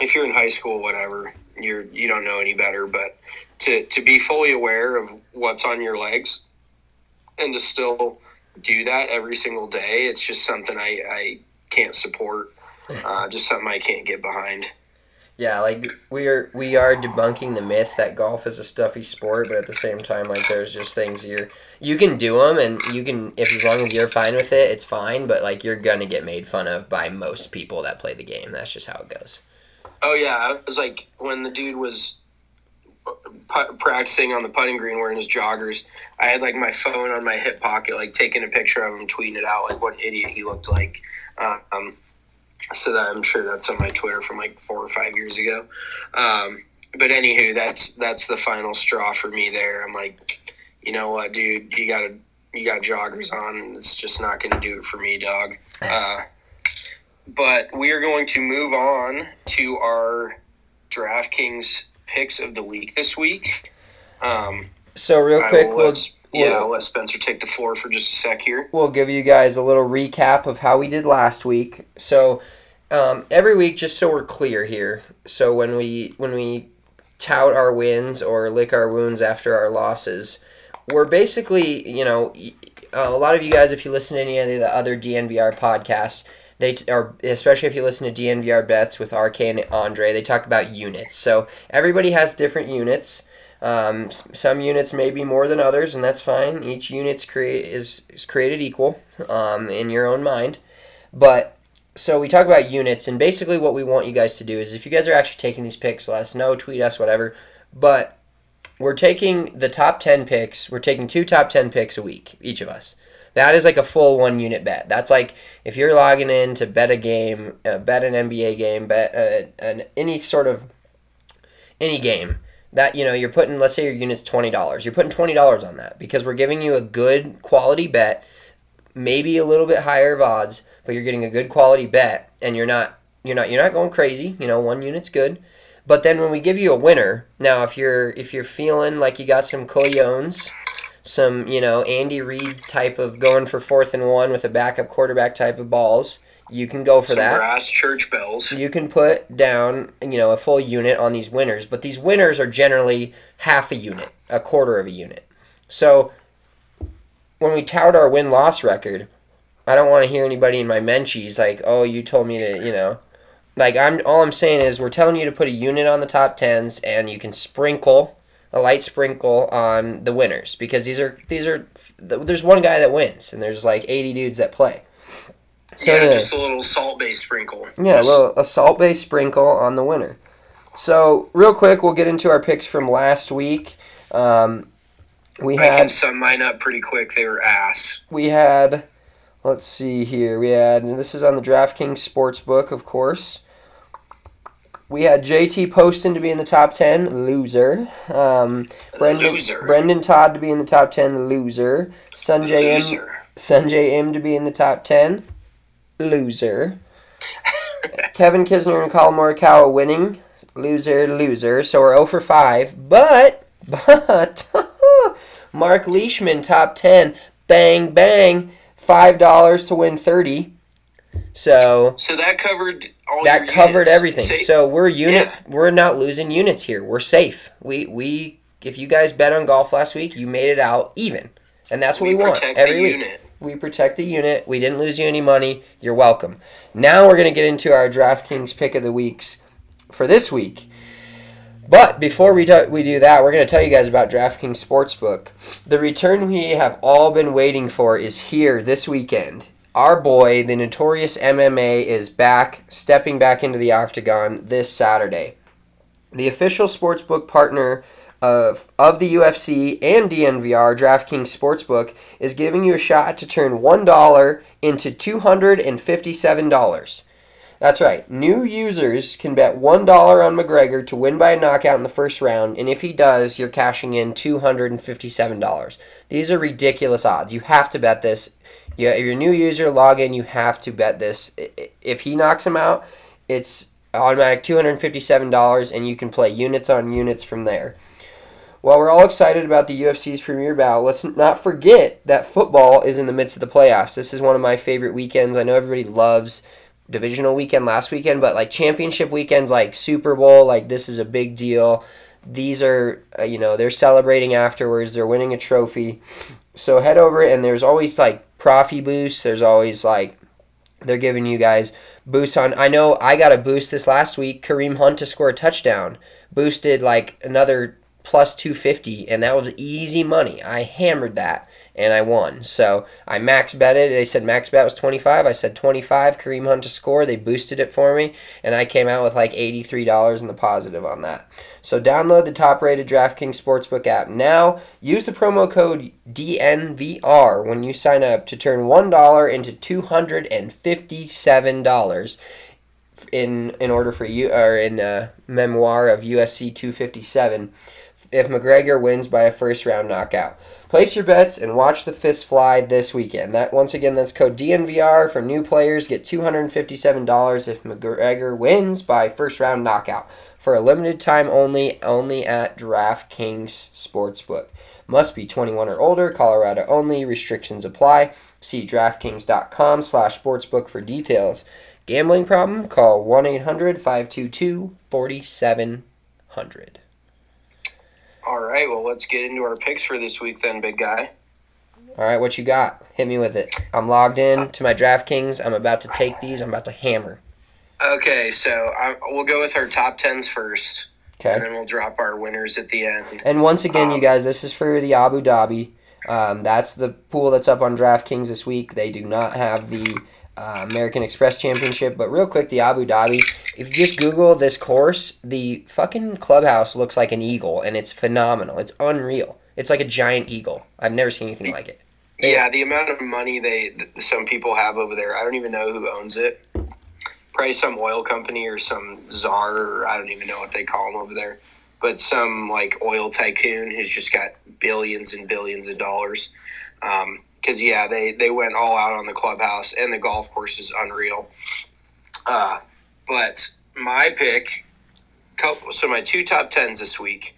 if you're in high school, whatever, you're you don't know any better. But to to be fully aware of what's on your legs and to still do that every single day, it's just something I, I can't support. Uh, just something I can't get behind. yeah, like we are we are debunking the myth that golf is a stuffy sport, but at the same time, like there's just things you're you can do them and you can if as long as you're fine with it, it's fine. But like you're gonna get made fun of by most people that play the game. That's just how it goes. Oh yeah, it was like when the dude was pu- practicing on the putting green wearing his joggers. I had like my phone on my hip pocket, like taking a picture of him, tweeting it out, like what an idiot he looked like. Um, so that I'm sure that's on my Twitter from like four or five years ago. Um, but anywho, that's that's the final straw for me. There, I'm like, you know what, dude, you gotta you got joggers on. It's just not going to do it for me, dog. Uh, but we are going to move on to our DraftKings picks of the week this week. Um, So real quick, we'll, let, yeah, we'll- I'll let Spencer take the floor for just a sec here. we'll give you guys a little recap of how we did last week. So um, every week, just so we're clear here. So when we when we tout our wins or lick our wounds after our losses, we're basically you know a lot of you guys, if you listen to any of the other DNVR podcasts, they are especially if you listen to DNVR bets with RK and Andre, they talk about units. So everybody has different units. Um, some units may be more than others, and that's fine. Each unit's create is, is created equal um, in your own mind. But so we talk about units, and basically what we want you guys to do is if you guys are actually taking these picks, let us know, tweet us, whatever. But we're taking the top 10 picks. We're taking two top 10 picks a week, each of us. That is like a full one unit bet. That's like if you're logging in to bet a game, uh, bet an NBA game, bet uh, an, any sort of any game that you know you're putting. Let's say your unit's twenty dollars. You're putting twenty dollars on that because we're giving you a good quality bet, maybe a little bit higher of odds, but you're getting a good quality bet, and you're not you're not you're not going crazy. You know, one unit's good. But then when we give you a winner, now if you're if you're feeling like you got some coyones, some you know Andy Reid type of going for fourth and one with a backup quarterback type of balls, you can go for Some that. brass church bells. You can put down you know a full unit on these winners, but these winners are generally half a unit, a quarter of a unit. So when we tout our win loss record, I don't want to hear anybody in my menchies like, "Oh, you told me to," you know. Like I'm all I'm saying is we're telling you to put a unit on the top 10s and you can sprinkle a light sprinkle on the winners because these are these are there's one guy that wins and there's like 80 dudes that play. So yeah, just a little salt based sprinkle. Yeah, a little a salt based sprinkle on the winner. So real quick, we'll get into our picks from last week. Um, we I can sum mine up pretty quick. They were ass. we had let's see here. We had and this is on the DraftKings Sportsbook, of course. We had JT Poston to be in the top ten, loser. Um, Brendon Loser. Brendon Todd to be in the top ten, loser. Sungjae Im, Loser. Sungjae Im to be in the top 10. Loser. Kevin Kisner and Collin Morikawa winning. Loser, loser. So we're 0 for 5. But, but, Mark Leishman top 10. Bang, bang. $5 to win 30. So So that covered all that covered units. everything. So we're unit. Yeah. We're not losing units here. We're safe. We we if you guys bet on golf last week, you made it out even, and that's what we, want every the week. unit. We protect the unit. We didn't lose you any money. You're welcome. Now we're gonna get into our DraftKings pick of the weeks for this week. But before we do, we do that, we're going to tell you guys about DraftKings Sportsbook. The return we have all been waiting for is here this weekend. Our boy, the notorious MMA, is back, stepping back into the octagon this Saturday. The official sportsbook partner of, of the UFC and DNVR, DraftKings Sportsbook, is giving you a shot to turn $1 into $257. That's right. New users can bet $1 on McGregor to win by a knockout in the first round, and if he does, you're cashing in $257. These are ridiculous odds. You have to bet this. You, if you're a new user, log in, you have to bet this. If he knocks him out, it's automatic $257, and you can play units on units from there. While we're all excited about the UFC's premier bout, let's not forget that football is in the midst of the playoffs. This is one of my favorite weekends. I know everybody loves divisional weekend last weekend, but like championship weekends, like Super Bowl, like this is a big deal. These are, uh, you know, they're celebrating afterwards. They're winning a trophy. So head over and there's always like profi boosts. There's always like they're giving you guys boosts on. I know I got a boost this last week. Kareem Hunt to score a touchdown boosted like another plus 250, and that was easy money. I hammered that and I won. So I max betted. They said max bet was 25. I said 25. Kareem Hunt to score. They boosted it for me, and I came out with like $83 in the positive on that. So download the top rated DraftKings Sportsbook app now. Use the promo code DNVR when you sign up to turn $1 into $257 in in order for you or in uh, memoir of USC 257 if McGregor wins by a first round knockout. Place your bets and watch the fists fly this weekend. That once again that's code DNVR for new players get $257 if McGregor wins by first round knockout for a limited time only only at DraftKings Sportsbook. Must be 21 or older, Colorado only, restrictions apply. See draftkings.com slash sportsbook for details. Gambling problem? Call 1 800 522 4700. All right, well, let's get into our picks for this week then, big guy. All right, what you got? Hit me with it. I'm logged in to my DraftKings. I'm about to take these. I'm about to hammer. Okay, so I, we'll go with our top tens first, and then we'll drop our winners at the end. And once again, you Um, guys, this is for the Abu Dhabi. Um, that's the pool that's up on DraftKings this week. They do not have the uh, American Express Championship. But real quick, the Abu Dhabi. If you just Google this course, the fucking clubhouse looks like an eagle, and it's phenomenal. It's unreal. It's like a giant eagle. I've never seen anything like it. Yeah, the amount of money they some people have over there, I don't even know who owns it. Probably some oil company or some czar, or I don't even know what they call them over there. But some like oil tycoon who's just got billions and billions of dollars. Because yeah, they they went all out on the clubhouse and the golf course is unreal. Uh, but my pick, so my two top tens this week.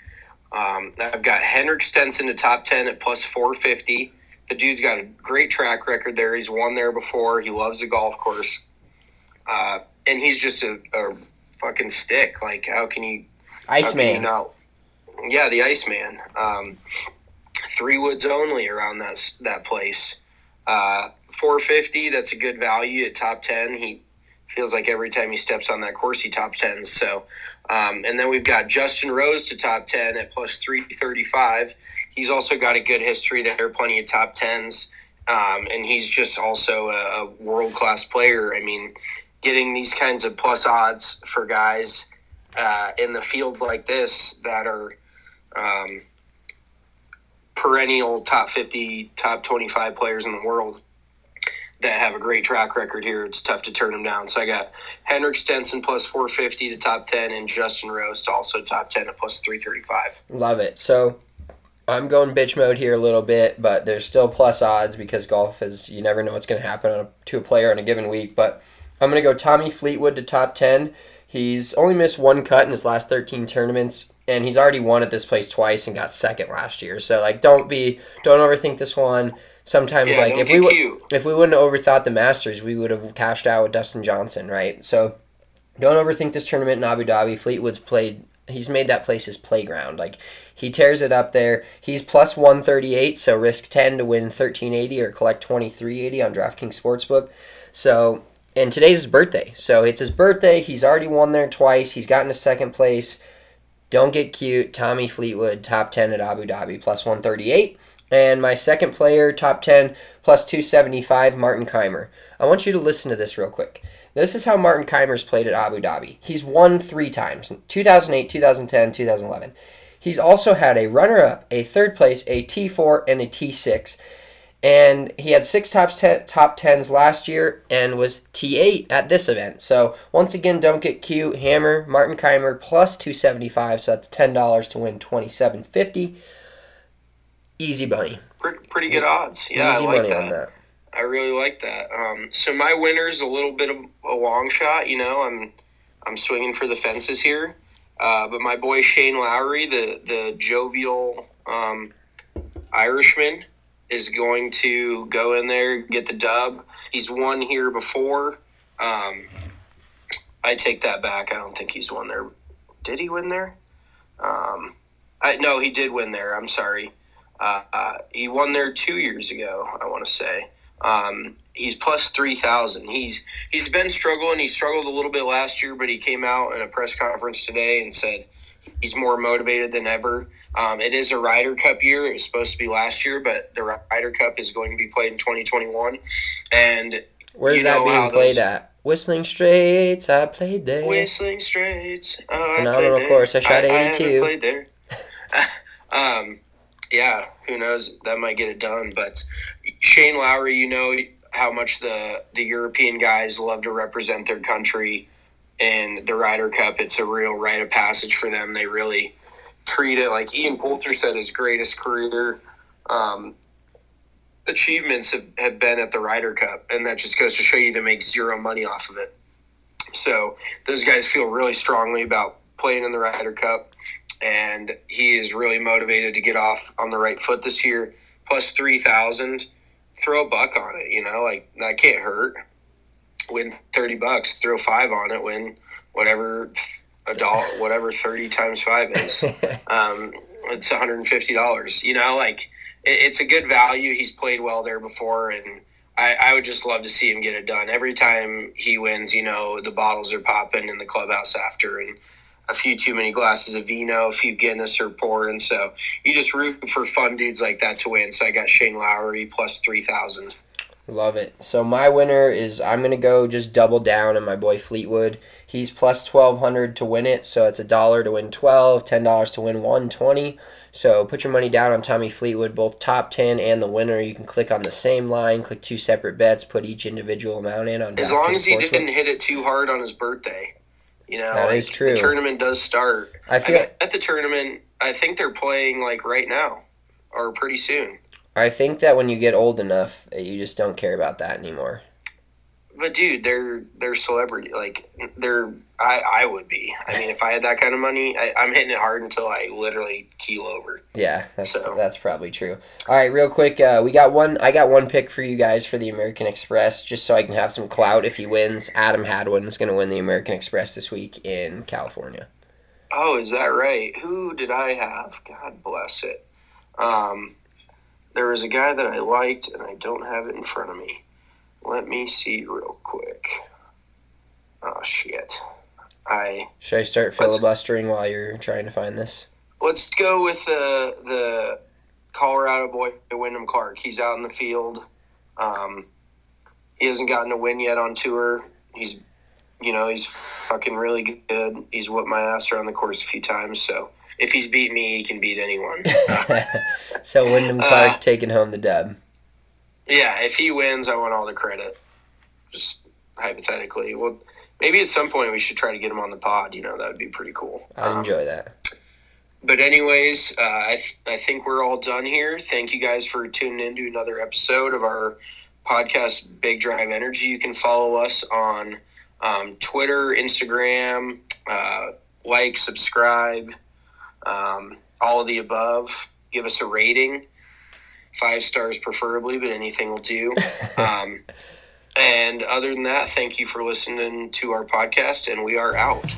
Um, I've got Henrik Stenson to top ten at plus four fifty. The dude's got a great track record there. He's won there before. He loves the golf course, uh, and he's just a, a fucking stick. Like, how can you? how can you Iceman. not- Yeah, the Iceman. Um, three woods only around that that place. Uh, Four fifty. That's a good value at top ten. He feels like every time he steps on that course, he top tens. So, um, and then we've got Justin Rose to top ten at plus three thirty five. He's also got a good history there, plenty of top tens, um, and he's just also a, a world class player. I mean, getting these kinds of plus odds for guys uh, in the field like this that are um, perennial top 50, top 25 players in the world that have a great track record here. It's tough to turn them down. So I got Henrik Stenson plus 450 to top 10 and Justin Rose to also top 10 at plus 335. Love it. So I'm going bitch mode here a little bit, but there's still plus odds because golf is you never know what's going to happen to a player in a given week. But I'm going to go Tommy Fleetwood to top 10. He's only missed one cut in his last 13 tournaments, and he's already won at this place twice and got second last year. So like, don't be don't overthink this one. Sometimes Yeah, like if we w- if we wouldn't have overthought the Masters, we would have cashed out with Dustin Johnson, right? So don't overthink this tournament in Abu Dhabi. Fleetwood's played. He's made that place his playground. Like he tears it up there. He's plus one thirty eight, so risk ten to win thirteen eighty or collect twenty three eighty on DraftKings Sportsbook. So and today's his birthday, so it's his birthday. He's already won there twice. He's gotten to second place. Don't get cute. Tommy Fleetwood, top 10 at Abu Dhabi, plus 138. And my second player, top 10, plus 275, Martin Kaymer. I want you to listen to this real quick. This is how Martin Kaymer's played at Abu Dhabi. He's won three times 2008, 2010, 2011. He's also had a runner up, a third place, a T4, and a T6. And he had six top ten, top tens last year and was T8 at this event. So once again, don't get cute. Hammer Martin Kaymer plus 275, so that's ten dollars to win 2750. Easy money. Pretty, good odds. Yeah, Easy I like money that. on that. I really like that. Um, so my winner's a little bit of a long shot. You know, I'm I'm swinging for the fences here. Uh, but my boy Shane Lowry, the the jovial um, Irishman, is going to go in there get the dub. He's won here before. Um, I take that back. I don't think he's won there. Did he win there? Um, I, no, he did win there. I'm sorry. Uh, uh, he won there two years ago. I want to say. Um, he's plus three thousand. He's he's been struggling. He struggled a little bit last year, but he came out in a press conference today and said he's more motivated than ever. Um, it is a Ryder Cup year. It was supposed to be last year, but the Ryder Cup is going to be played in 2021. And Where's that being played those- at? Whistling Straits. I played there. Whistling Straits. Oh, I Phenomenal played course. I shot I haven't 82. played there. um, yeah, who knows? That might get it done. But Shane Lowry, you know how much the the European guys love to represent their country in the Ryder Cup. It's a real rite of passage for them. They really treat it like Ian Poulter said his greatest career um, achievements have, have been at the Ryder Cup, and that just goes to show you to make zero money off of it. So those guys feel really strongly about playing in the Ryder Cup, and he is really motivated to get off on the right foot this year. Plus three thousand, throw a buck on it. You know, like that can't hurt. Win thirty bucks, throw five on it. Win whatever a dollar, whatever thirty times five is. um, it's one hundred and fifty dollars. You know, like it, it's a good value. He's played well there before, and I, I would just love to see him get it done. Every time he wins, you know, the bottles are popping in the clubhouse after, and a few too many glasses of vino, a few Guinness are pouring. So you just root for fun dudes like that to win. So I got Shane Lowry plus three thousand. Love it. So my winner is I'm gonna go just double down on my boy Fleetwood. He's plus twelve hundred to win it, so it's a dollar to win twelve, ten dollars to win one twenty. So put your money down on Tommy Fleetwood, both top ten and the winner. You can click on the same line, click two separate bets, put each individual amount in on. As long as he didn't hit it too hard on his birthday, you know. That like, is true. The tournament does start. I feel- bet at the tournament. I think they're playing like right now, or pretty soon. I think that when you get old enough, uh, you just don't care about that anymore. But dude, they're they're celebrity. Like they're I I would be. I mean, if I had that kind of money, I, I'm hitting it hard until I literally keel over. Yeah, that's So- that's probably true. All right, real quick, uh, we got one. I got one pick for you guys for the American Express, just so I can have some clout if he wins. Adam Hadwin is going to win the American Express this week in California. Oh, is that right? Who did I have? God bless it. Um, there was a guy that I liked, and I don't have it in front of me. Let me see real quick. Oh shit! I Should I start filibustering while you're trying to find this? let's go with the the Colorado boy, Wyndham Clark. He's out in the field. Um, he hasn't gotten a win yet on tour. He's, you know, he's fucking really good. He's whipped my ass around the course a few times. So if he's beat me, he can beat anyone. so Wyndham Clark Uh, taking home the dub. Yeah, if he wins, I want all the credit. Just hypothetically, well, maybe at some point we should try to get him on the pod. You know, that would be pretty cool. I'd Um, enjoy that. But anyways, uh, I, th- I think we're all done here. Thank you guys for tuning in to another episode of our podcast, Big Drive Energy. You can follow us on um, Twitter, Instagram, uh, like, subscribe, um, all of the above. Give us a rating, five stars preferably, but anything will do. um, and other than that, thank you for listening to our podcast, and we are out.